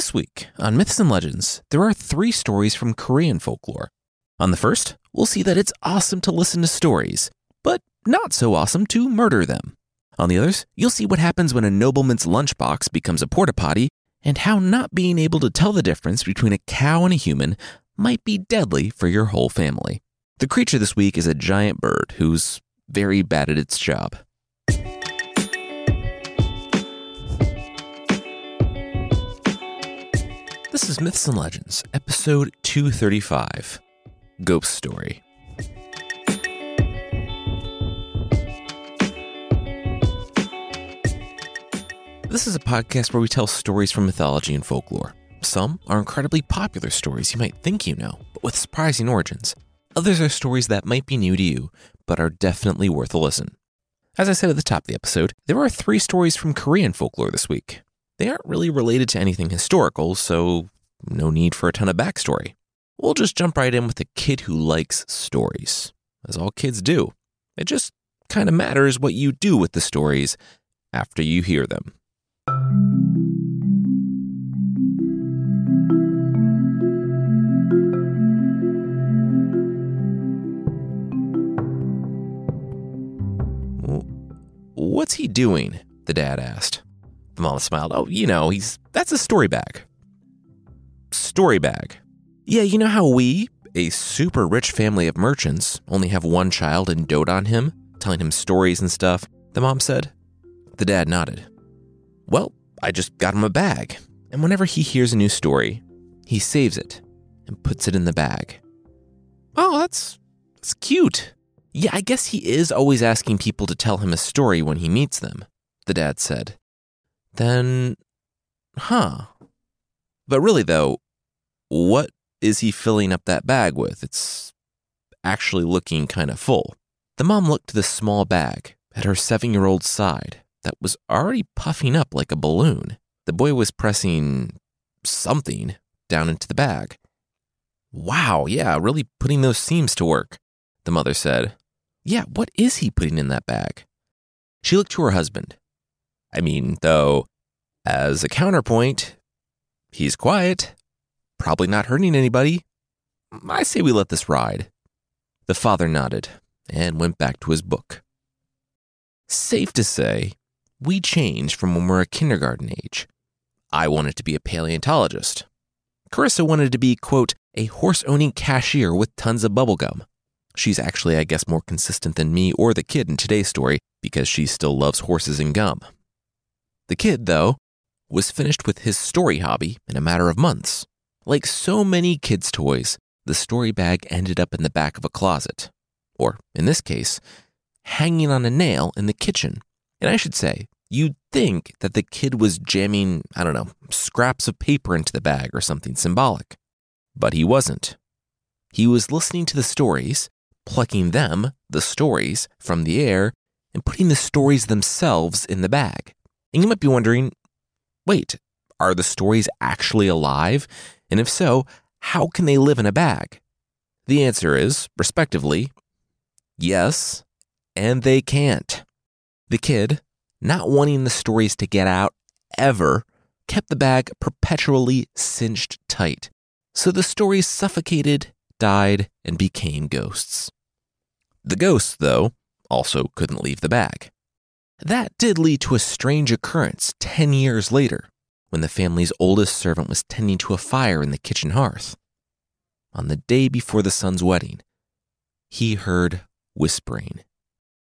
This week on Myths and Legends, there are three stories from Korean folklore. On the first, we'll see that it's awesome to listen to stories, but not so awesome to murder them. On the others, you'll see what happens when a nobleman's lunchbox becomes a porta potty and how not being able to tell the difference between a cow and a human might be deadly for your whole family. The creature this week is a giant bird who's very bad at its job. This is Myths and Legends, episode 235 Ghost Story. This is a podcast where we tell stories from mythology and folklore. Some are incredibly popular stories you might think you know, but with surprising origins. Others are stories that might be new to you, but are definitely worth a listen. As I said at the top of the episode, there are three stories from Korean folklore this week. They aren't really related to anything historical, so no need for a ton of backstory. We'll just jump right in with a kid who likes stories, as all kids do. It just kind of matters what you do with the stories after you hear them. What's he doing? The dad asked. The mom smiled. Oh, you know, he's that's a story bag. Story bag. Yeah, you know how we, a super rich family of merchants, only have one child and dote on him, telling him stories and stuff? The mom said. The dad nodded. Well, I just got him a bag, and whenever he hears a new story, he saves it and puts it in the bag. Oh, that's that's cute. Yeah, I guess he is always asking people to tell him a story when he meets them, the dad said. Then, huh. But really, though, what is he filling up that bag with? It's actually looking kind of full. The mom looked to the small bag at her seven year old's side that was already puffing up like a balloon. The boy was pressing something down into the bag. Wow, yeah, really putting those seams to work, the mother said. Yeah, what is he putting in that bag? She looked to her husband. I mean, though, as a counterpoint, he's quiet, probably not hurting anybody. I say we let this ride. The father nodded and went back to his book. Safe to say, we changed from when we're a kindergarten age. I wanted to be a paleontologist. Carissa wanted to be, quote, a horse owning cashier with tons of bubblegum. She's actually, I guess, more consistent than me or the kid in today's story because she still loves horses and gum. The kid, though, was finished with his story hobby in a matter of months. Like so many kids' toys, the story bag ended up in the back of a closet. Or, in this case, hanging on a nail in the kitchen. And I should say, you'd think that the kid was jamming, I don't know, scraps of paper into the bag or something symbolic. But he wasn't. He was listening to the stories plucking them, the stories, from the air and putting the stories themselves in the bag. And you might be wondering wait, are the stories actually alive? And if so, how can they live in a bag? The answer is, respectively, yes, and they can't. The kid, not wanting the stories to get out ever, kept the bag perpetually cinched tight. So the stories suffocated, died, and became ghosts. The ghosts, though, also couldn't leave the bag. That did lead to a strange occurrence 10 years later when the family's oldest servant was tending to a fire in the kitchen hearth. On the day before the son's wedding, he heard whispering.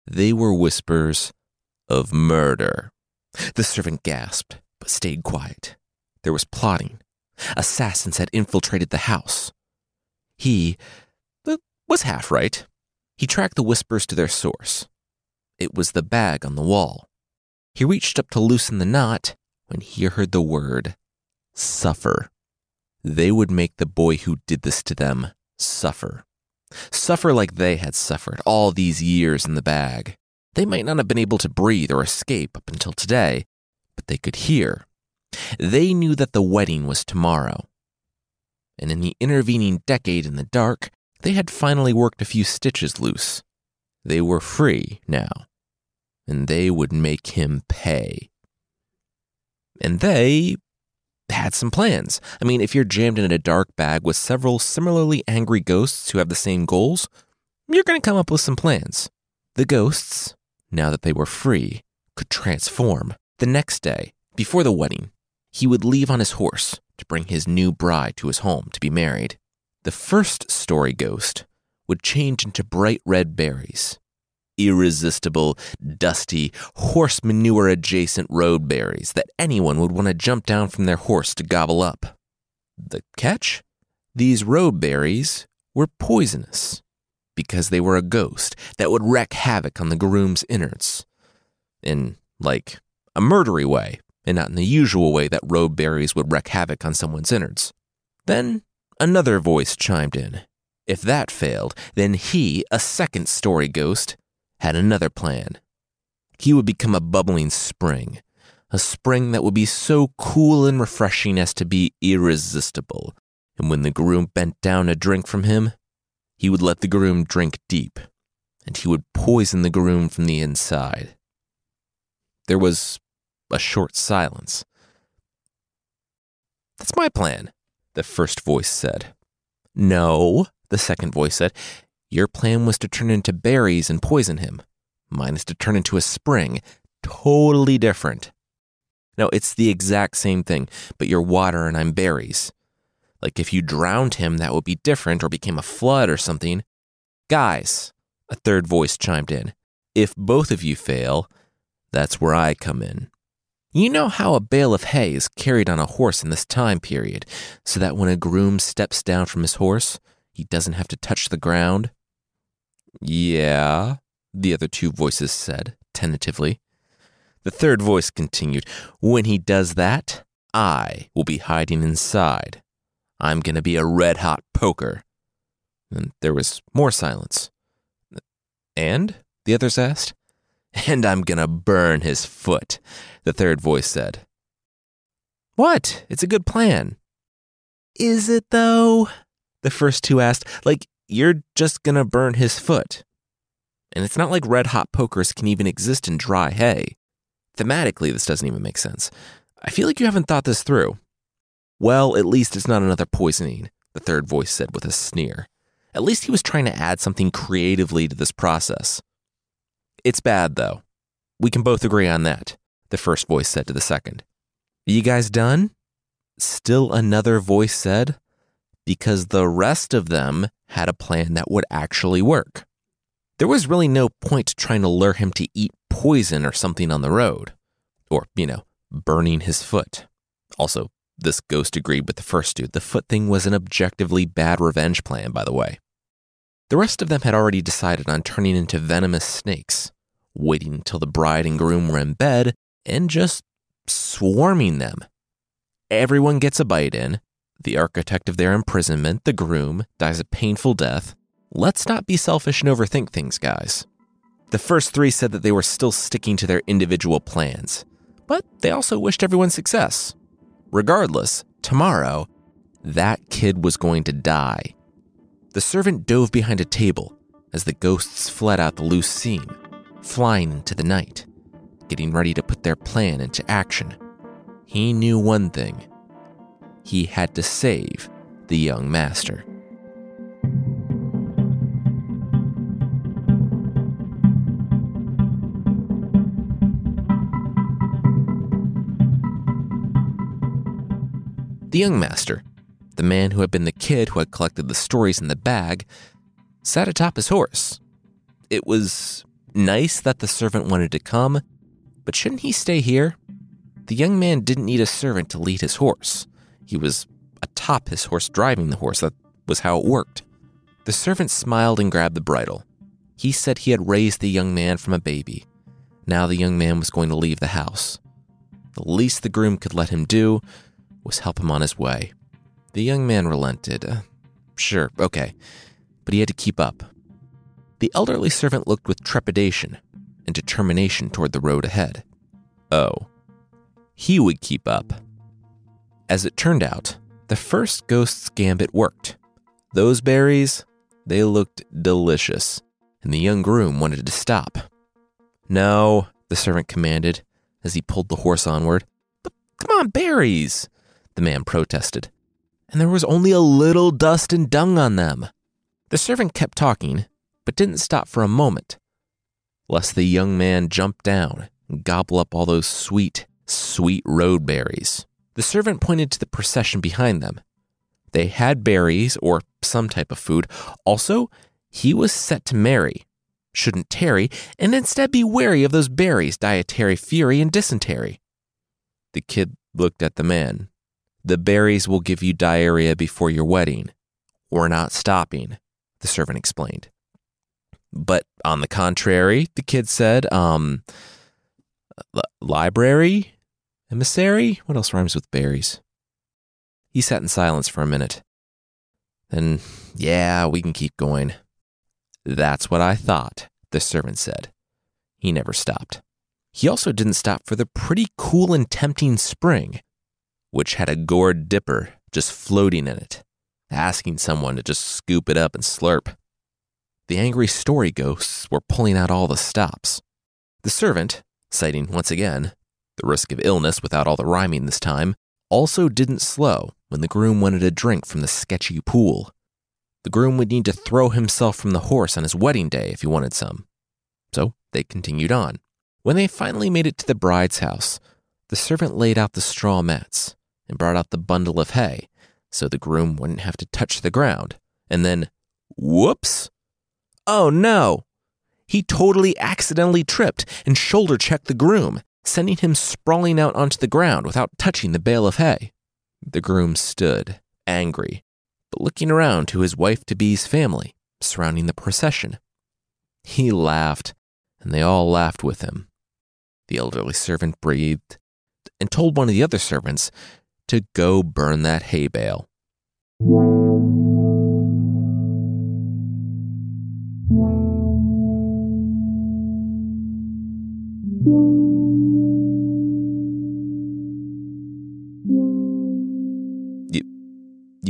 They were whispers of murder. The servant gasped, but stayed quiet. There was plotting. Assassins had infiltrated the house. He uh, was half right. He tracked the whispers to their source. It was the bag on the wall. He reached up to loosen the knot when he heard the word suffer. They would make the boy who did this to them suffer. Suffer like they had suffered all these years in the bag. They might not have been able to breathe or escape up until today, but they could hear. They knew that the wedding was tomorrow. And in the intervening decade in the dark, they had finally worked a few stitches loose. They were free now, and they would make him pay. And they had some plans. I mean, if you're jammed in a dark bag with several similarly angry ghosts who have the same goals, you're going to come up with some plans. The ghosts, now that they were free, could transform. The next day, before the wedding, he would leave on his horse to bring his new bride to his home to be married. The first story ghost would change into bright red berries. Irresistible, dusty, horse manure adjacent road berries that anyone would want to jump down from their horse to gobble up. The catch? These road berries were poisonous because they were a ghost that would wreak havoc on the groom's innards. In, like, a murdery way, and not in the usual way that road berries would wreak havoc on someone's innards. Then another voice chimed in. If that failed, then he, a second story ghost, had another plan. He would become a bubbling spring, a spring that would be so cool and refreshing as to be irresistible. And when the groom bent down to drink from him, he would let the groom drink deep, and he would poison the groom from the inside. There was a short silence. That's my plan, the first voice said. No, the second voice said. Your plan was to turn into berries and poison him. Mine is to turn into a spring. Totally different. No, it's the exact same thing, but you're water and I'm berries. Like if you drowned him, that would be different or became a flood or something. Guys, a third voice chimed in. If both of you fail, that's where I come in. You know how a bale of hay is carried on a horse in this time period, so that when a groom steps down from his horse, he doesn't have to touch the ground? Yeah, the other two voices said, tentatively. The third voice continued, When he does that, I will be hiding inside. I'm going to be a red hot poker. And there was more silence. And? The others asked. And I'm going to burn his foot, the third voice said. What? It's a good plan. Is it though? The first two asked. Like, you're just to burn his foot. And it's not like red hot pokers can even exist in dry hay. Thematically, this doesn't even make sense. I feel like you haven't thought this through. Well, at least it's not another poisoning, the third voice said with a sneer. At least he was trying to add something creatively to this process. It's bad, though. We can both agree on that, the first voice said to the second. You guys done? Still another voice said, because the rest of them had a plan that would actually work. There was really no point trying to lure him to eat poison or something on the road, or, you know, burning his foot. Also, this ghost agreed with the first dude. The foot thing was an objectively bad revenge plan, by the way. The rest of them had already decided on turning into venomous snakes, waiting until the bride and groom were in bed and just swarming them. Everyone gets a bite in. The architect of their imprisonment, the groom, dies a painful death. Let's not be selfish and overthink things, guys. The first three said that they were still sticking to their individual plans, but they also wished everyone success. Regardless, tomorrow, that kid was going to die. The servant dove behind a table as the ghosts fled out the loose seam, flying into the night, getting ready to put their plan into action. He knew one thing he had to save the young master. The young master, the man who had been the kid who had collected the stories in the bag, sat atop his horse. It was nice that the servant wanted to come, but shouldn't he stay here? The young man didn't need a servant to lead his horse. He was atop his horse driving the horse. That was how it worked. The servant smiled and grabbed the bridle. He said he had raised the young man from a baby. Now the young man was going to leave the house. The least the groom could let him do was help him on his way. The young man relented. Uh, sure, okay, but he had to keep up. The elderly servant looked with trepidation and determination toward the road ahead. Oh, he would keep up. As it turned out, the first ghost's gambit worked. Those berries, they looked delicious, and the young groom wanted to stop. No, the servant commanded as he pulled the horse onward. But come on, berries! the man protested. And there was only a little dust and dung on them. The servant kept talking, but didn't stop for a moment, lest the young man jump down and gobble up all those sweet, sweet road berries. The servant pointed to the procession behind them. They had berries or some type of food. Also, he was set to marry, shouldn't tarry, and instead be wary of those berries, dietary fury, and dysentery. The kid looked at the man. The berries will give you diarrhea before your wedding. We're not stopping, the servant explained. But on the contrary, the kid said, um, library? Emissary? What else rhymes with berries? He sat in silence for a minute. Then, yeah, we can keep going. That's what I thought, the servant said. He never stopped. He also didn't stop for the pretty cool and tempting spring, which had a gourd dipper just floating in it, asking someone to just scoop it up and slurp. The angry story ghosts were pulling out all the stops. The servant, citing once again the risk of illness without all the rhyming this time, also didn't slow when the groom wanted a drink from the sketchy pool. The groom would need to throw himself from the horse on his wedding day if he wanted some. So they continued on. When they finally made it to the bride's house, the servant laid out the straw mats and brought out the bundle of hay so the groom wouldn't have to touch the ground. And then, whoops! Oh no! He totally accidentally tripped and shoulder checked the groom, sending him sprawling out onto the ground without touching the bale of hay. The groom stood, angry, but looking around to his wife to be's family surrounding the procession. He laughed, and they all laughed with him. The elderly servant breathed and told one of the other servants to go burn that hay bale.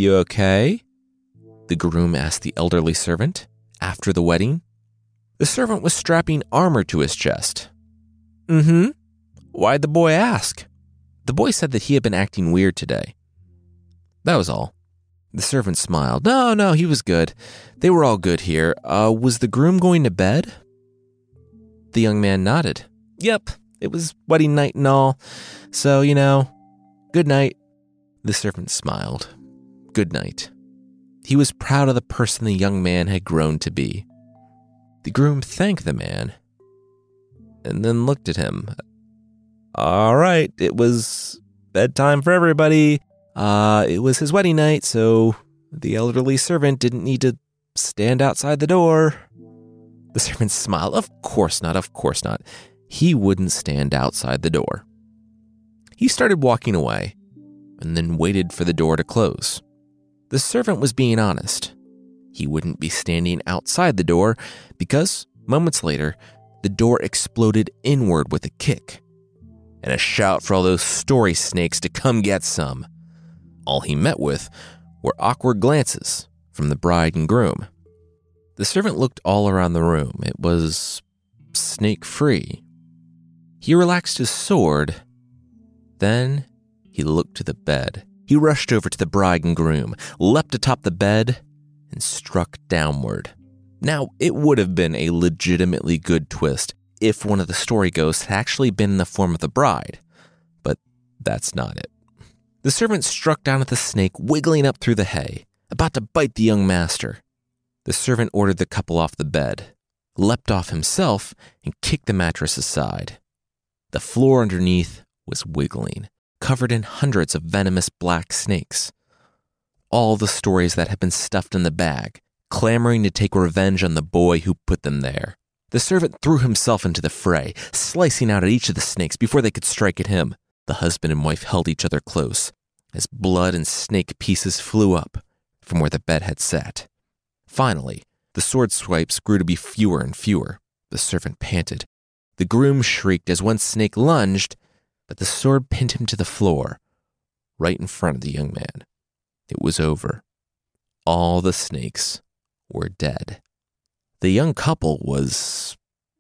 You okay? The groom asked the elderly servant after the wedding. The servant was strapping armor to his chest. Mm hmm. Why'd the boy ask? The boy said that he had been acting weird today. That was all. The servant smiled. No, no, he was good. They were all good here. Uh, was the groom going to bed? The young man nodded. Yep, it was wedding night and all. So, you know, good night. The servant smiled good night. He was proud of the person the young man had grown to be. The groom thanked the man and then looked at him. All right, it was bedtime for everybody. Uh, it was his wedding night, so the elderly servant didn't need to stand outside the door. The servant smiled. Of course not, of course not. He wouldn't stand outside the door. He started walking away and then waited for the door to close. The servant was being honest. He wouldn't be standing outside the door because, moments later, the door exploded inward with a kick and a shout for all those story snakes to come get some. All he met with were awkward glances from the bride and groom. The servant looked all around the room. It was snake free. He relaxed his sword. Then he looked to the bed. He rushed over to the bride and groom, leapt atop the bed, and struck downward. Now, it would have been a legitimately good twist if one of the story ghosts had actually been in the form of the bride, but that's not it. The servant struck down at the snake, wiggling up through the hay, about to bite the young master. The servant ordered the couple off the bed, leapt off himself, and kicked the mattress aside. The floor underneath was wiggling covered in hundreds of venomous black snakes. All the stories that had been stuffed in the bag, clamoring to take revenge on the boy who put them there. The servant threw himself into the fray, slicing out at each of the snakes before they could strike at him. The husband and wife held each other close as blood and snake pieces flew up from where the bed had sat. Finally, the sword swipes grew to be fewer and fewer. The servant panted. The groom shrieked as one snake lunged but the sword pinned him to the floor, right in front of the young man. It was over. All the snakes were dead. The young couple was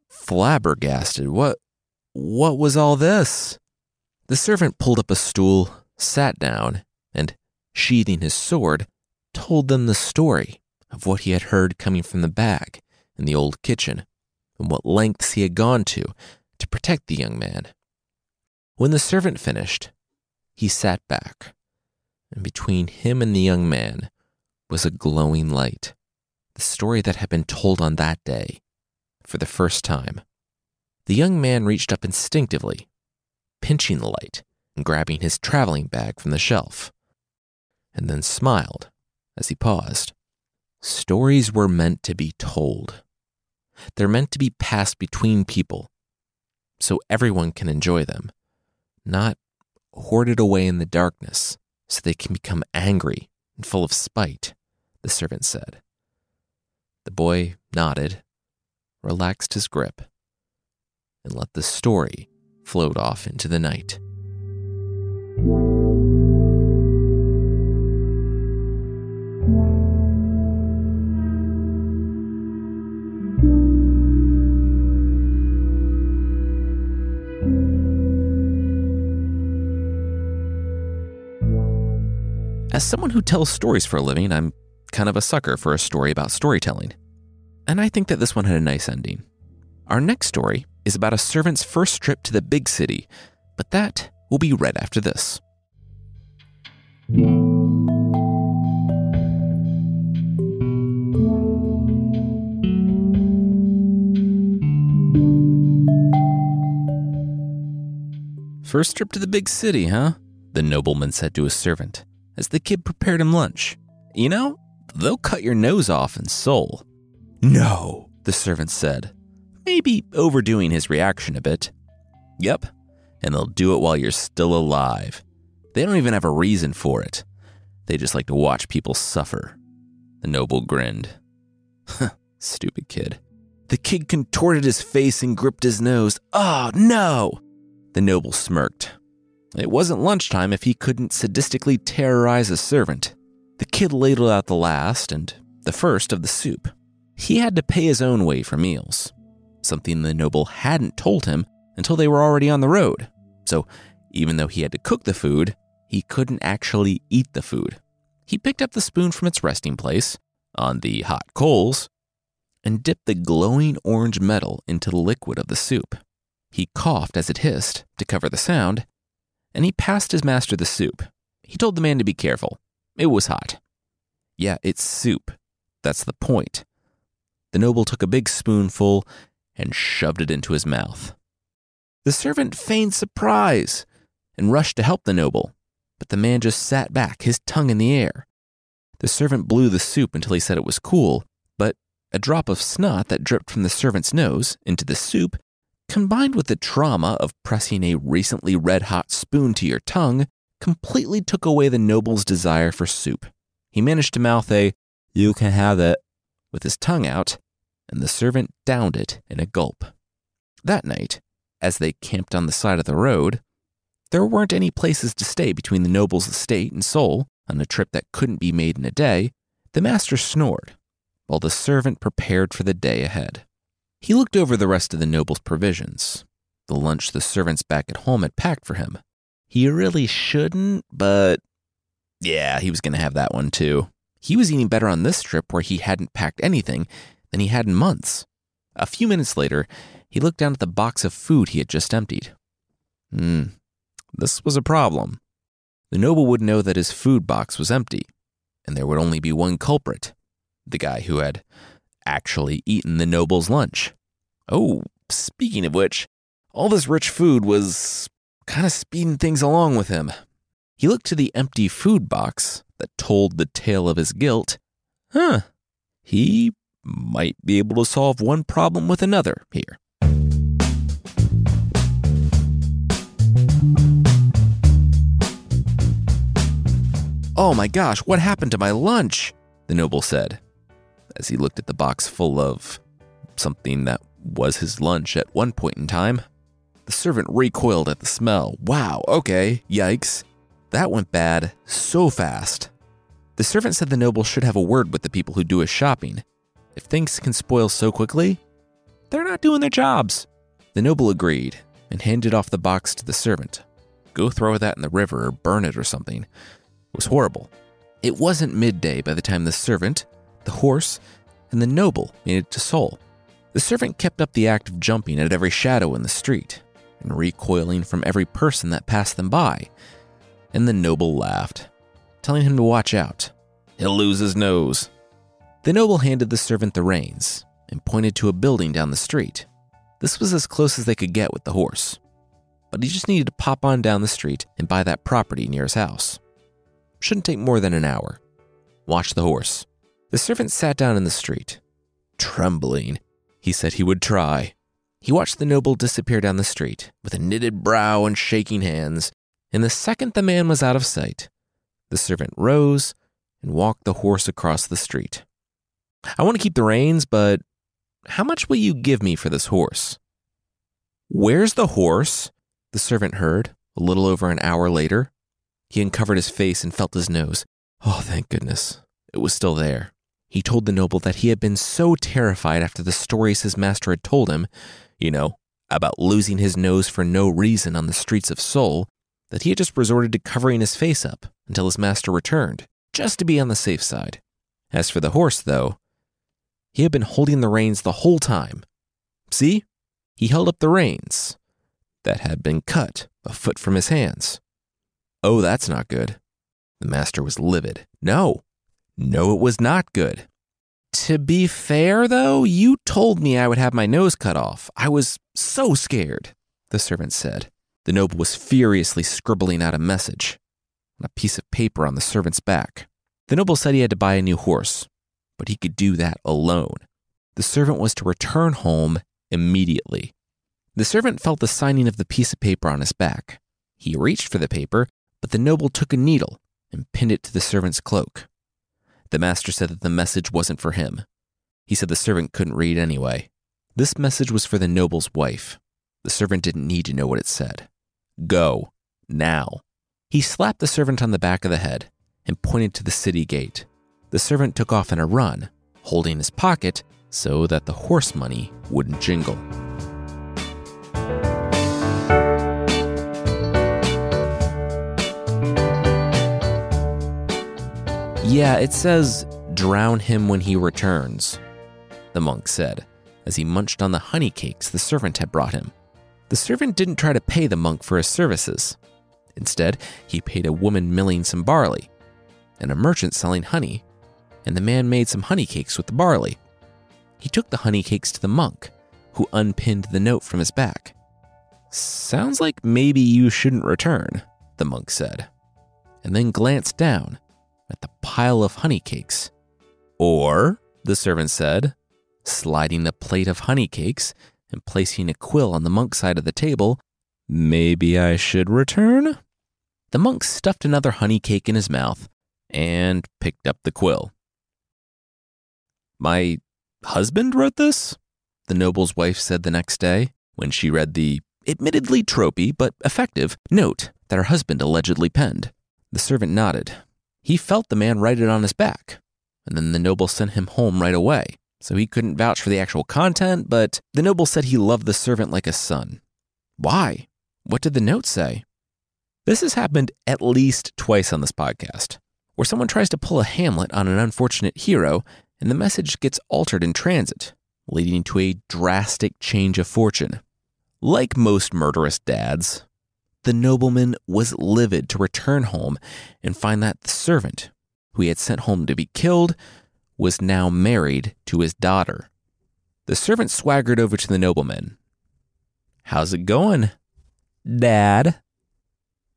flabbergasted. What what was all this? The servant pulled up a stool, sat down, and, sheathing his sword, told them the story of what he had heard coming from the bag in the old kitchen and what lengths he had gone to to protect the young man. When the servant finished, he sat back, and between him and the young man was a glowing light, the story that had been told on that day for the first time. The young man reached up instinctively, pinching the light and grabbing his traveling bag from the shelf, and then smiled as he paused. Stories were meant to be told. They're meant to be passed between people so everyone can enjoy them, not hoarded away in the darkness so they can become angry and full of spite, the servant said. The boy nodded, relaxed his grip, and let the story float off into the night. As someone who tells stories for a living, I'm kind of a sucker for a story about storytelling. And I think that this one had a nice ending. Our next story is about a servant's first trip to the big city, but that will be right after this. First trip to the big city, huh? The nobleman said to his servant as the kid prepared him lunch. You know, they'll cut your nose off in Seoul. No, the servant said, maybe overdoing his reaction a bit. Yep, and they'll do it while you're still alive. They don't even have a reason for it. They just like to watch people suffer. The noble grinned. Stupid kid. The kid contorted his face and gripped his nose. Oh, no! The noble smirked. It wasn't lunchtime if he couldn't sadistically terrorize a servant. The kid ladled out the last and the first of the soup. He had to pay his own way for meals, something the noble hadn't told him until they were already on the road. So, even though he had to cook the food, he couldn't actually eat the food. He picked up the spoon from its resting place on the hot coals and dipped the glowing orange metal into the liquid of the soup. He coughed as it hissed to cover the sound, and he passed his master the soup. He told the man to be careful. It was hot. Yeah, it's soup. That's the point. The noble took a big spoonful and shoved it into his mouth. The servant feigned surprise and rushed to help the noble, but the man just sat back, his tongue in the air. The servant blew the soup until he said it was cool, but a drop of snot that dripped from the servant's nose into the soup combined with the trauma of pressing a recently red hot spoon to your tongue, completely took away the noble's desire for soup. He managed to mouth a, You can have it, with his tongue out, and the servant downed it in a gulp. That night, as they camped on the side of the road, there weren't any places to stay between the noble's estate and Seoul on a trip that couldn't be made in a day. The master snored, while the servant prepared for the day ahead. He looked over the rest of the noble's provisions, the lunch the servants back at home had packed for him. He really shouldn't, but yeah, he was going to have that one too. He was eating better on this trip where he hadn't packed anything than he had in months. A few minutes later, he looked down at the box of food he had just emptied. Hmm, this was a problem. The noble would know that his food box was empty, and there would only be one culprit the guy who had actually eaten the noble's lunch. Oh, speaking of which, all this rich food was kind of speeding things along with him. He looked to the empty food box that told the tale of his guilt. Huh, he might be able to solve one problem with another here. Oh my gosh, what happened to my lunch? The noble said as he looked at the box full of something that was his lunch at one point in time. The servant recoiled at the smell. Wow, okay, yikes. That went bad so fast. The servant said the noble should have a word with the people who do his shopping. If things can spoil so quickly, they're not doing their jobs. The noble agreed and handed off the box to the servant. Go throw that in the river or burn it or something. It was horrible. It wasn't midday by the time the servant, the horse, and the noble made it to Seoul. The servant kept up the act of jumping at every shadow in the street and recoiling from every person that passed them by. And the noble laughed, telling him to watch out. He'll lose his nose. The noble handed the servant the reins and pointed to a building down the street. This was as close as they could get with the horse. But he just needed to pop on down the street and buy that property near his house. Shouldn't take more than an hour. Watch the horse. The servant sat down in the street. Trembling, he said he would try. He watched the noble disappear down the street with a knitted brow and shaking hands, and the second the man was out of sight, the servant rose and walked the horse across the street. I want to keep the reins, but how much will you give me for this horse? Where's the horse? The servant heard, a little over an hour later. He uncovered his face and felt his nose. Oh, thank goodness. It was still there. He told the noble that he had been so terrified after the stories his master had told him, you know, about losing his nose for no reason on the streets of Seoul, that he had just resorted to covering his face up until his master returned, just to be on the safe side. As for the horse, though, he had been holding the reins the whole time. See? He held up the reins that had been cut a foot from his hands. Oh, that's not good. The master was livid. No, no, it was not good. To be fair, though, you told me I would have my nose cut off. I was so scared, the servant said. The noble was furiously scribbling out a message on a piece of paper on the servant's back. The noble said he had to buy a new horse, but he could do that alone. The servant was to return home immediately. The servant felt the signing of the piece of paper on his back. He reached for the paper, but the noble took a needle and pinned it to the servant's cloak. The master said that the message wasn't for him. He said the servant couldn't read anyway. This message was for the noble's wife. The servant didn't need to know what it said. Go, now. He slapped the servant on the back of the head and pointed to the city gate. The servant took off in a run, holding his pocket so that the horse money wouldn't jingle. Yeah, it says, drown him when he returns, the monk said, as he munched on the honey cakes the servant had brought him. The servant didn't try to pay the monk for his services. Instead, he paid a woman milling some barley and a merchant selling honey and the man made some honey cakes with the barley. He took the honey cakes to the monk, who unpinned the note from his back. Sounds like maybe you shouldn't return, the monk said, and then glanced down at the pile of honey cakes. Or, the servant said, sliding the plate of honey cakes and placing a quill on the monk's side of the table, maybe I should return? The monk stuffed another honey cake in his mouth and picked up the quill. My husband wrote this? The noble's wife said the next day when she read the admittedly tropey but effective note that her husband allegedly penned. The servant nodded. He felt the man write it on his back, and then the noble sent him home right away. So he couldn't vouch for the actual content, but the noble said he loved the servant like a son. Why? What did the note say? This has happened at least twice on this podcast, where someone tries to pull a Hamlet on an unfortunate hero and the message gets altered in transit, leading to a drastic change of fortune. Like most murderous dads, the nobleman was livid to return home and find that the servant, who he had sent home to be killed, was now married to his daughter. The servant swaggered over to the nobleman. How's it going, Dad?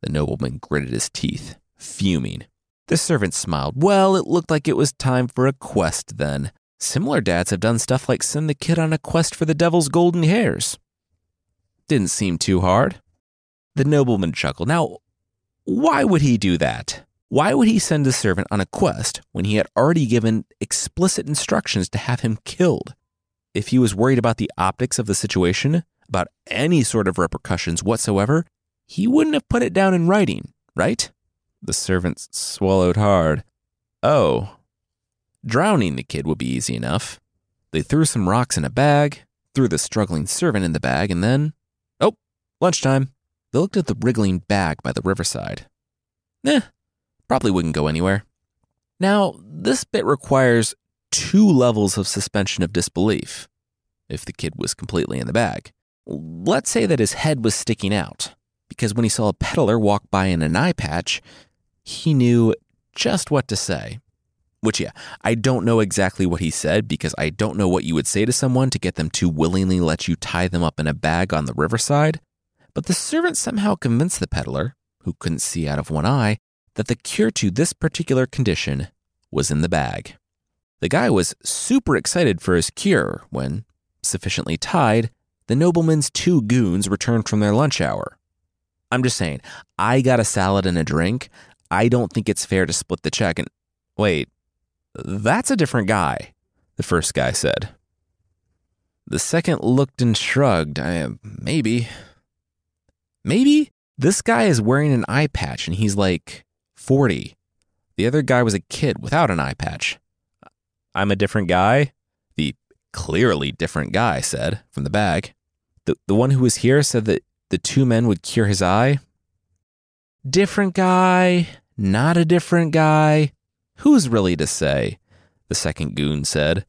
The nobleman gritted his teeth, fuming. The servant smiled. Well, it looked like it was time for a quest then. Similar dads have done stuff like send the kid on a quest for the devil's golden hairs. Didn't seem too hard. The nobleman chuckled. Now, why would he do that? Why would he send a servant on a quest when he had already given explicit instructions to have him killed? If he was worried about the optics of the situation, about any sort of repercussions whatsoever, he wouldn't have put it down in writing, right? The servant swallowed hard. Oh, drowning the kid would be easy enough. They threw some rocks in a bag, threw the struggling servant in the bag, and then, oh, lunchtime. They looked at the wriggling bag by the riverside. Eh, Probably wouldn't go anywhere. Now, this bit requires two levels of suspension of disbelief if the kid was completely in the bag. Let's say that his head was sticking out, because when he saw a peddler walk by in an eye patch, he knew just what to say. Which, yeah, I don't know exactly what he said because I don't know what you would say to someone to get them to willingly let you tie them up in a bag on the riverside. But the servant somehow convinced the peddler, who couldn't see out of one eye, that the cure to this particular condition was in the bag. The guy was super excited for his cure when, sufficiently tied, the nobleman's two goons returned from their lunch hour. I'm just saying, I got a salad and a drink. I don't think it's fair to split the check. And wait, that's a different guy, the first guy said. The second looked and shrugged. I, maybe. Maybe this guy is wearing an eye patch and he's like 40. The other guy was a kid without an eye patch. I'm a different guy? The clearly different guy said from the bag. The, the one who was here said that the two men would cure his eye. Different guy, not a different guy. Who's really to say? The second goon said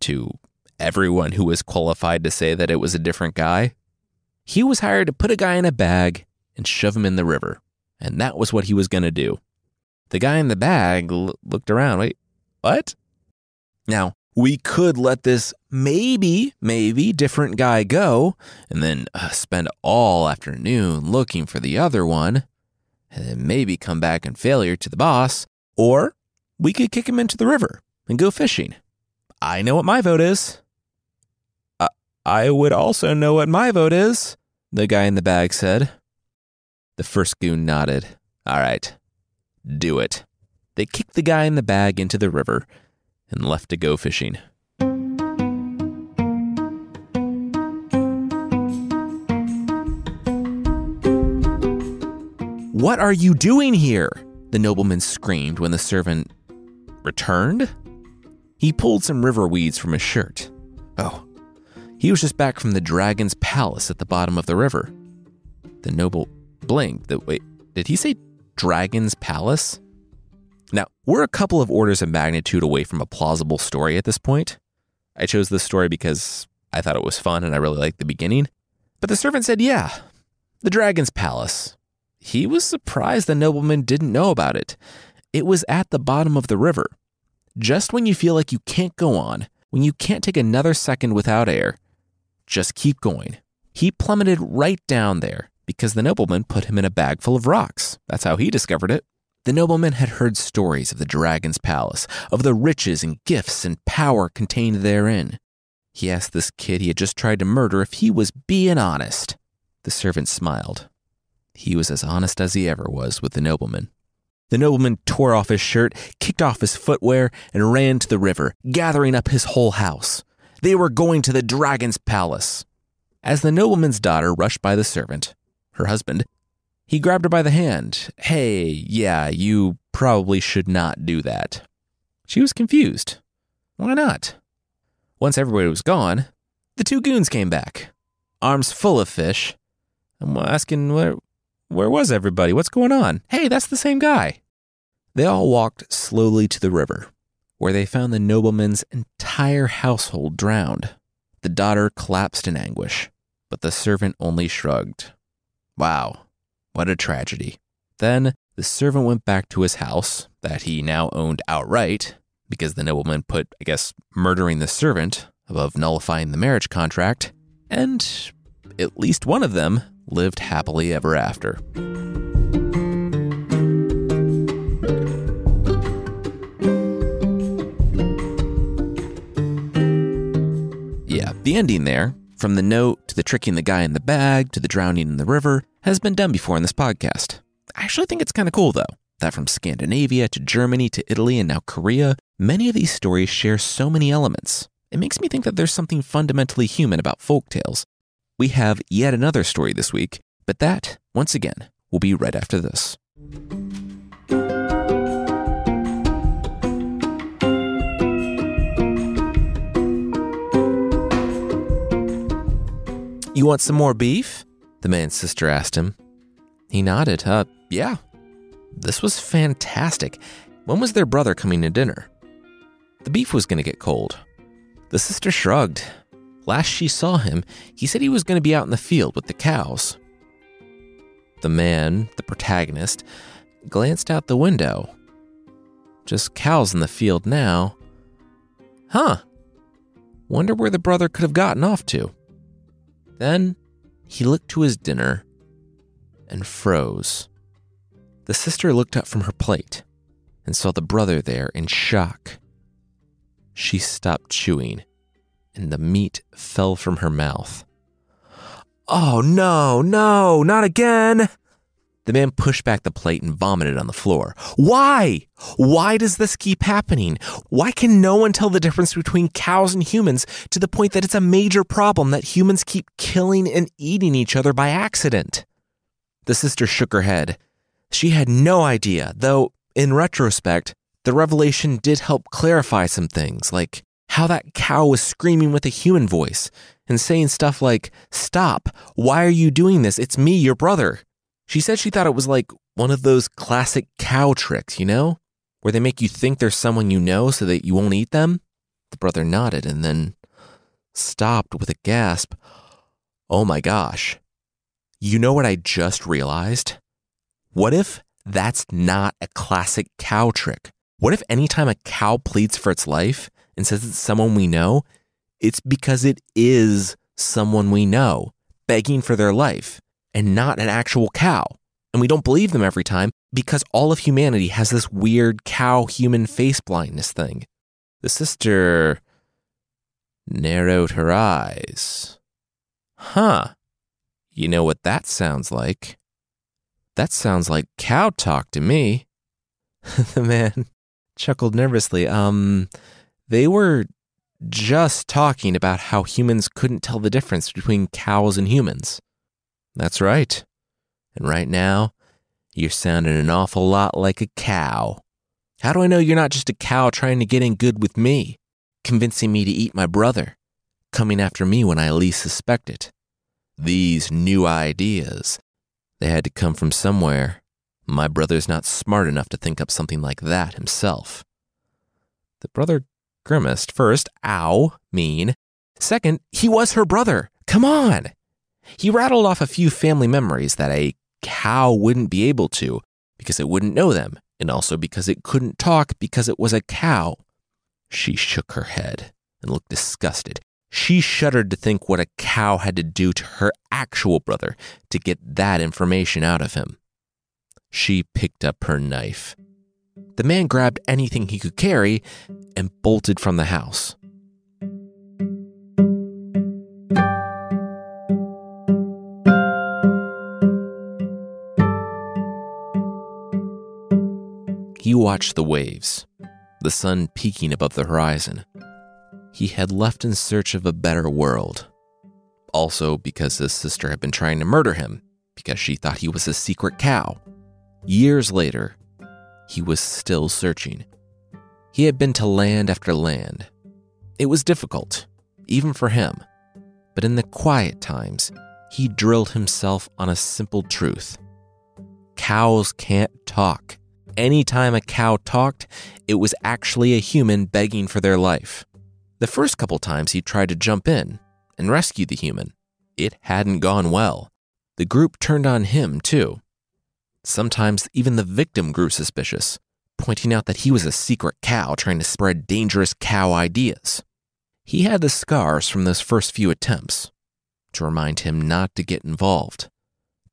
to everyone who was qualified to say that it was a different guy. He was hired to put a guy in a bag and shove him in the river, and that was what he was going to do. The guy in the bag l- looked around. Wait, what? Now, we could let this maybe, maybe different guy go and then uh, spend all afternoon looking for the other one and then maybe come back in failure to the boss. Or we could kick him into the river and go fishing. I know what my vote is. I would also know what my vote is, the guy in the bag said. The first goon nodded. All right, do it. They kicked the guy in the bag into the river and left to go fishing. What are you doing here? The nobleman screamed when the servant returned. He pulled some river weeds from his shirt. Oh, he was just back from the dragon's palace at the bottom of the river. The noble blinked. The, wait, did he say dragon's palace? Now, we're a couple of orders of magnitude away from a plausible story at this point. I chose this story because I thought it was fun and I really liked the beginning. But the servant said, yeah, the dragon's palace. He was surprised the nobleman didn't know about it. It was at the bottom of the river. Just when you feel like you can't go on, when you can't take another second without air, just keep going. He plummeted right down there because the nobleman put him in a bag full of rocks. That's how he discovered it. The nobleman had heard stories of the dragon's palace, of the riches and gifts and power contained therein. He asked this kid he had just tried to murder if he was being honest. The servant smiled. He was as honest as he ever was with the nobleman. The nobleman tore off his shirt, kicked off his footwear, and ran to the river, gathering up his whole house. They were going to the dragon's palace. As the nobleman's daughter rushed by the servant, her husband, he grabbed her by the hand. Hey, yeah, you probably should not do that. She was confused. Why not? Once everybody was gone, the two goons came back, arms full of fish. I'm asking where where was everybody? What's going on? Hey, that's the same guy. They all walked slowly to the river, where they found the nobleman's entire household drowned. The daughter collapsed in anguish, but the servant only shrugged. Wow, what a tragedy. Then the servant went back to his house that he now owned outright because the nobleman put, I guess, murdering the servant above nullifying the marriage contract, and at least one of them lived happily ever after. The ending there, from the note to the tricking the guy in the bag to the drowning in the river, has been done before in this podcast. I actually think it's kind of cool, though, that from Scandinavia to Germany to Italy and now Korea, many of these stories share so many elements. It makes me think that there's something fundamentally human about folk tales. We have yet another story this week, but that, once again, will be right after this. You want some more beef? The man's sister asked him. He nodded. Uh, yeah. This was fantastic. When was their brother coming to dinner? The beef was going to get cold. The sister shrugged. Last she saw him, he said he was going to be out in the field with the cows. The man, the protagonist, glanced out the window. Just cows in the field now. Huh. Wonder where the brother could have gotten off to. Then he looked to his dinner and froze. The sister looked up from her plate and saw the brother there in shock. She stopped chewing and the meat fell from her mouth. Oh, no, no, not again! The man pushed back the plate and vomited on the floor. Why? Why does this keep happening? Why can no one tell the difference between cows and humans to the point that it's a major problem that humans keep killing and eating each other by accident? The sister shook her head. She had no idea, though, in retrospect, the revelation did help clarify some things, like how that cow was screaming with a human voice and saying stuff like, Stop, why are you doing this? It's me, your brother. She said she thought it was like one of those classic cow tricks, you know, where they make you think there's someone you know so that you won't eat them. The brother nodded and then stopped with a gasp. Oh my gosh. You know what I just realized? What if that's not a classic cow trick? What if anytime a cow pleads for its life and says it's someone we know, it's because it is someone we know begging for their life? And not an actual cow. And we don't believe them every time because all of humanity has this weird cow human face blindness thing. The sister narrowed her eyes. Huh. You know what that sounds like? That sounds like cow talk to me. the man chuckled nervously. Um, they were just talking about how humans couldn't tell the difference between cows and humans. That's right. And right now, you're sounding an awful lot like a cow. How do I know you're not just a cow trying to get in good with me, convincing me to eat my brother, coming after me when I least suspect it? These new ideas, they had to come from somewhere. My brother's not smart enough to think up something like that himself. The brother grimaced. First, ow, mean. Second, he was her brother. Come on. He rattled off a few family memories that a cow wouldn't be able to because it wouldn't know them, and also because it couldn't talk because it was a cow. She shook her head and looked disgusted. She shuddered to think what a cow had to do to her actual brother to get that information out of him. She picked up her knife. The man grabbed anything he could carry and bolted from the house. Watched the waves, the sun peaking above the horizon. He had left in search of a better world. Also, because his sister had been trying to murder him because she thought he was a secret cow. Years later, he was still searching. He had been to land after land. It was difficult, even for him. But in the quiet times, he drilled himself on a simple truth cows can't talk anytime a cow talked, it was actually a human begging for their life. The first couple times he tried to jump in and rescue the human, it hadn't gone well. The group turned on him, too. Sometimes even the victim grew suspicious, pointing out that he was a secret cow trying to spread dangerous cow ideas. He had the scars from those first few attempts to remind him not to get involved.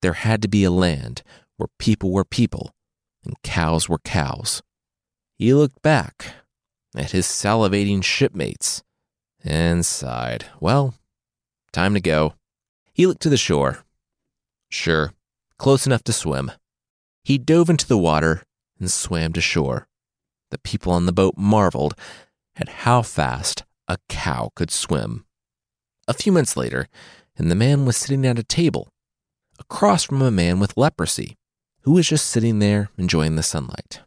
There had to be a land where people were people and cows were cows. He looked back at his salivating shipmates and sighed. Well, time to go. He looked to the shore. Sure, close enough to swim. He dove into the water and swam to shore. The people on the boat marveled at how fast a cow could swim. A few minutes later, and the man was sitting at a table across from a man with leprosy who was just sitting there enjoying the sunlight.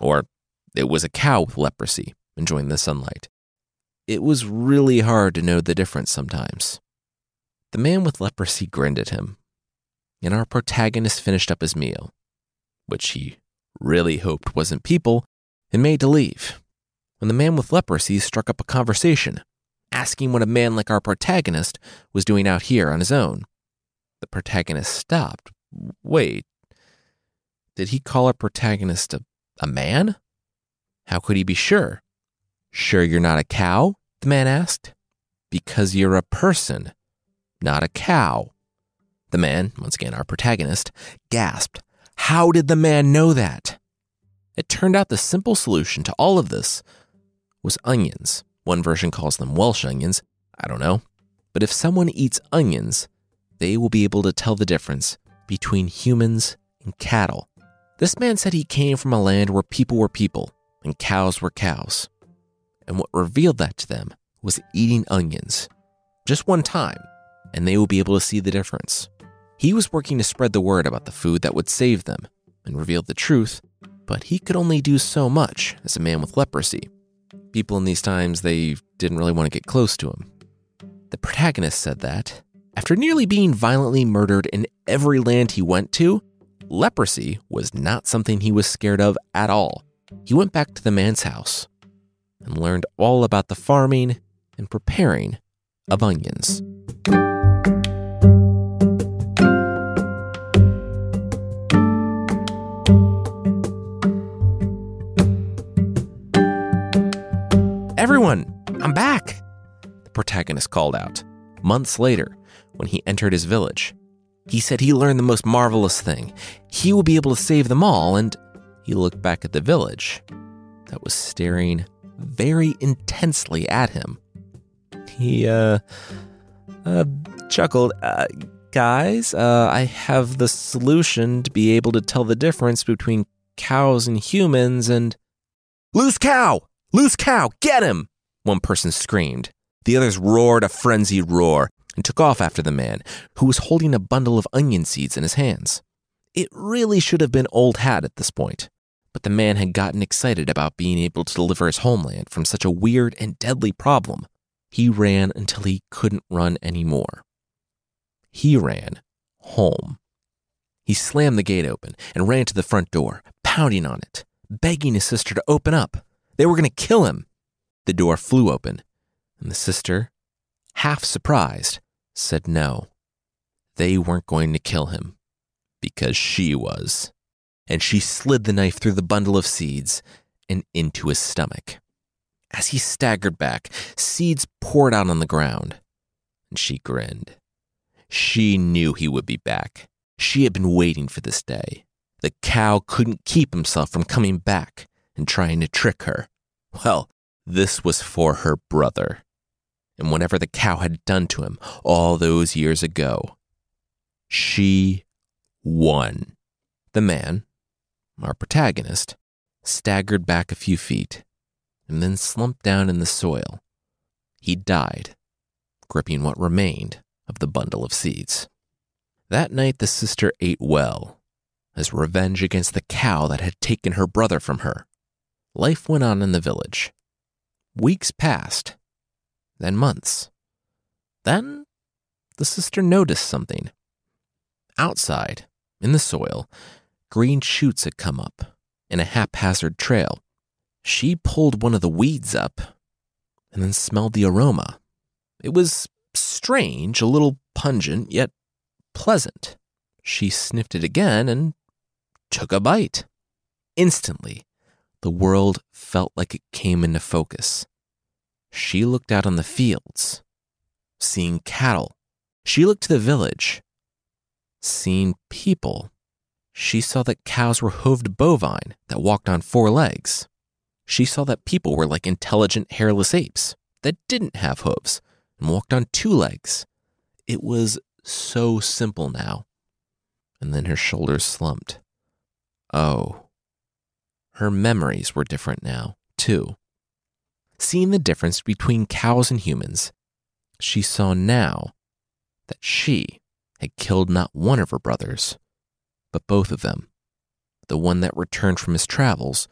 Or it was a cow with leprosy enjoying the sunlight. It was really hard to know the difference sometimes. The man with leprosy grinned at him, and our protagonist finished up his meal, which he really hoped wasn't people, and made to leave. When the man with leprosy struck up a conversation, asking what a man like our protagonist was doing out here on his own. The protagonist stopped. Wait, did he call our protagonist a, a man? How could he be sure? Sure you're not a cow? The man asked. Because you're a person, not a cow. The man, once again our protagonist, gasped. How did the man know that? It turned out the simple solution to all of this was onions. One version calls them Welsh onions. I don't know. But if someone eats onions, they will be able to tell the difference between humans and cattle. This man said he came from a land where people were people and cows were cows. And what revealed that to them was eating onions. Just one time, and they will be able to see the difference. He was working to spread the word about the food that would save them and reveal the truth, but he could only do so much as a man with leprosy. People in these times, they didn't really want to get close to him. The protagonist said that, after nearly being violently murdered in every land he went to, leprosy was not something he was scared of at all. He went back to the man's house and learned all about the farming and preparing of onions. Everyone, I'm back, the protagonist called out. Months later, when he entered his village, he said he learned the most marvelous thing. He will be able to save them all, and he looked back at the village that was staring very intensely at him. He, uh, uh chuckled. Uh, guys, uh, I have the solution to be able to tell the difference between cows and humans, and. Loose cow! Loose cow! Get him! One person screamed. The others roared a frenzied roar and took off after the man, who was holding a bundle of onion seeds in his hands. It really should have been Old Hat at this point, but the man had gotten excited about being able to deliver his homeland from such a weird and deadly problem. He ran until he couldn't run anymore. He ran home. He slammed the gate open and ran to the front door, pounding on it, begging his sister to open up. They were going to kill him. The door flew open, and the sister, half surprised, said no. They weren't going to kill him because she was. And she slid the knife through the bundle of seeds and into his stomach. As he staggered back, seeds poured out on the ground, and she grinned. She knew he would be back. She had been waiting for this day. The cow couldn't keep himself from coming back and trying to trick her. Well, this was for her brother and whatever the cow had done to him all those years ago. She won. The man, our protagonist, staggered back a few feet and then slumped down in the soil. He died, gripping what remained of the bundle of seeds. That night, the sister ate well, as revenge against the cow that had taken her brother from her. Life went on in the village. Weeks passed, then months. Then the sister noticed something. Outside, in the soil, green shoots had come up in a haphazard trail. She pulled one of the weeds up and then smelled the aroma. It was strange, a little pungent, yet pleasant. She sniffed it again and took a bite. Instantly, the world felt like it came into focus. She looked out on the fields, seeing cattle. She looked to the village, seeing people. She saw that cows were hooved bovine that walked on four legs. She saw that people were like intelligent hairless apes that didn't have hooves and walked on two legs. It was so simple now. And then her shoulders slumped. Oh. Her memories were different now, too. Seeing the difference between cows and humans, she saw now that she had killed not one of her brothers, but both of them. The one that returned from his travels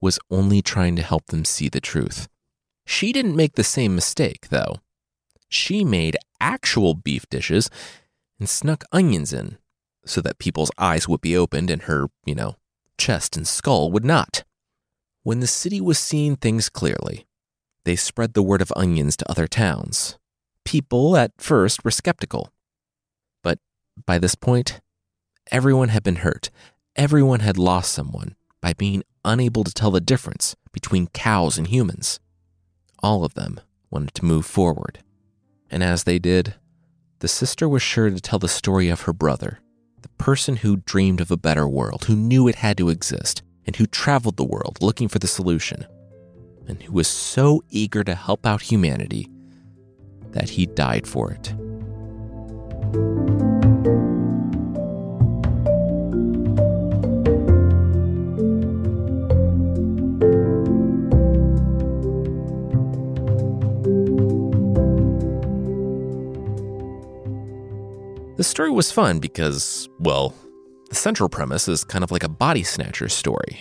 was only trying to help them see the truth. She didn't make the same mistake, though. She made actual beef dishes and snuck onions in so that people's eyes would be opened and her, you know, chest and skull would not. When the city was seeing things clearly, they spread the word of onions to other towns. People at first were skeptical. But by this point, everyone had been hurt. Everyone had lost someone by being unable to tell the difference between cows and humans. All of them wanted to move forward. And as they did, the sister was sure to tell the story of her brother, the person who dreamed of a better world, who knew it had to exist, and who traveled the world looking for the solution, who was so eager to help out humanity that he died for it. The story was fun because, well, the central premise is kind of like a body snatcher story,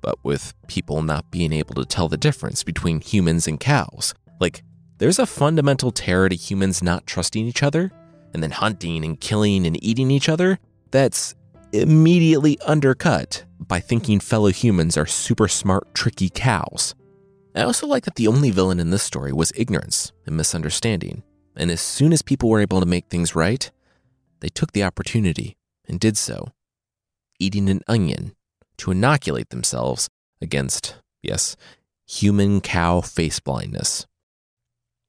but with people not being able to tell the difference between humans and cows. Like, there's a fundamental terror to humans not trusting each other, and then hunting and killing and eating each other that's immediately undercut by thinking fellow humans are super smart, tricky cows. I also like that the only villain in this story was ignorance and misunderstanding, and as soon as people were able to make things right, they took the opportunity and did so, eating an onion to inoculate themselves against, yes, human cow face blindness.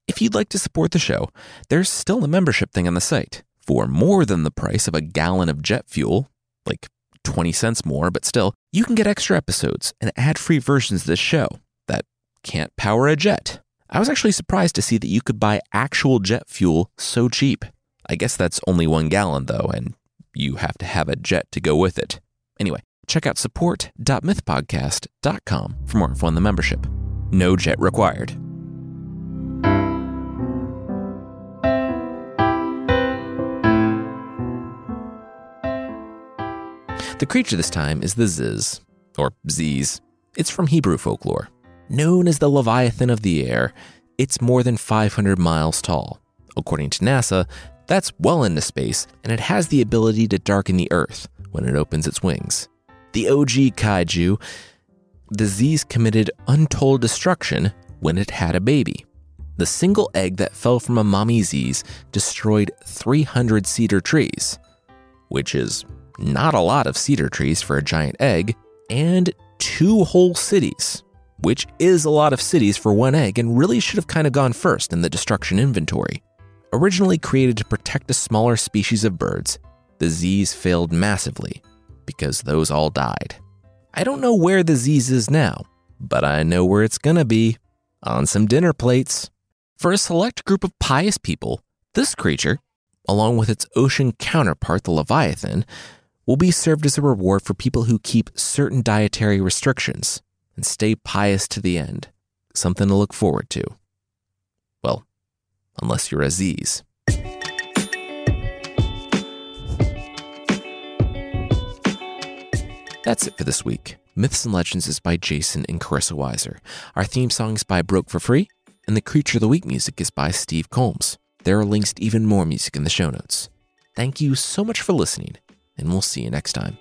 If you'd like to support the show, there's still a membership thing on the site. For more than the price of a gallon of jet fuel, like 20 cents more, but still, you can get extra episodes and ad free versions of this show that can't power a jet. I was actually surprised to see that you could buy actual jet fuel so cheap. I guess that's only one gallon, though, and you have to have a jet to go with it. Anyway, check out support.mythpodcast.com for more info on the membership. No jet required. The creature this time is the Ziz, or Ziz. It's from Hebrew folklore. Known as the Leviathan of the air, it's more than 500 miles tall. According to NASA, that's well into space, and it has the ability to darken the Earth when it opens its wings. The OG kaiju, the Ziz committed untold destruction when it had a baby. The single egg that fell from a mommy Ziz destroyed 300 cedar trees, which is not a lot of cedar trees for a giant egg, and two whole cities, which is a lot of cities for one egg and really should have kind of gone first in the destruction inventory. Originally created to protect a smaller species of birds, the Ziz failed massively because those all died. I don't know where the Ziz is now, but I know where it's gonna be on some dinner plates. For a select group of pious people, this creature, along with its ocean counterpart, the Leviathan, will be served as a reward for people who keep certain dietary restrictions and stay pious to the end. Something to look forward to Well, unless you're Aziz. That's it for this week. Myths and Legends is by Jason and Carissa Weiser. Our theme song is by Broke for Free, and the Creature of the Week music is by Steve Combs. There are links to even more music in the show notes. Thank you so much for listening, and we'll see you next time.